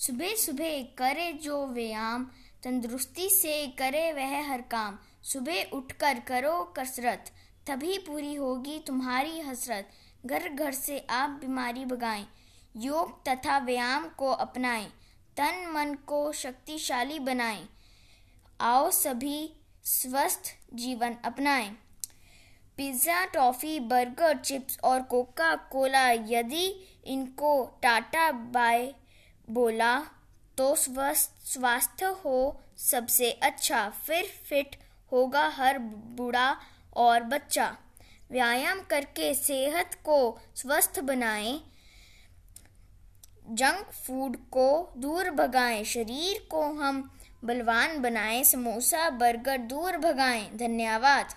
सुबह सुबह करे जो व्यायाम, तंदुरुस्ती से करे वह हर काम। सुबह उठकर करो कसरत, तभी पूरी होगी तुम्हारी हसरत। घर घर से आप बीमारी भगाएँ, योग तथा व्यायाम को अपनाएँ, तन मन को शक्तिशाली बनाएँ। आओ सभी स्वस्थ जीवन अपनाएँ। पिज़्ज़ा, टॉफ़ी, बर्गर, चिप्स और कोका कोला यदि इनको टाटा बाय बोला तो स्वस्थ स्वास्थ्य हो, सबसे अच्छा। फिर फिट होगा हर बूढ़ा और बच्चा। व्यायाम करके सेहत को स्वस्थ बनाएँ। जंक फ़ूड को दूर भगाएँ। शरीर को हम बलवान बनाएँ। समोसा, बर्गर दूर भगाएँ। धन्यवाद।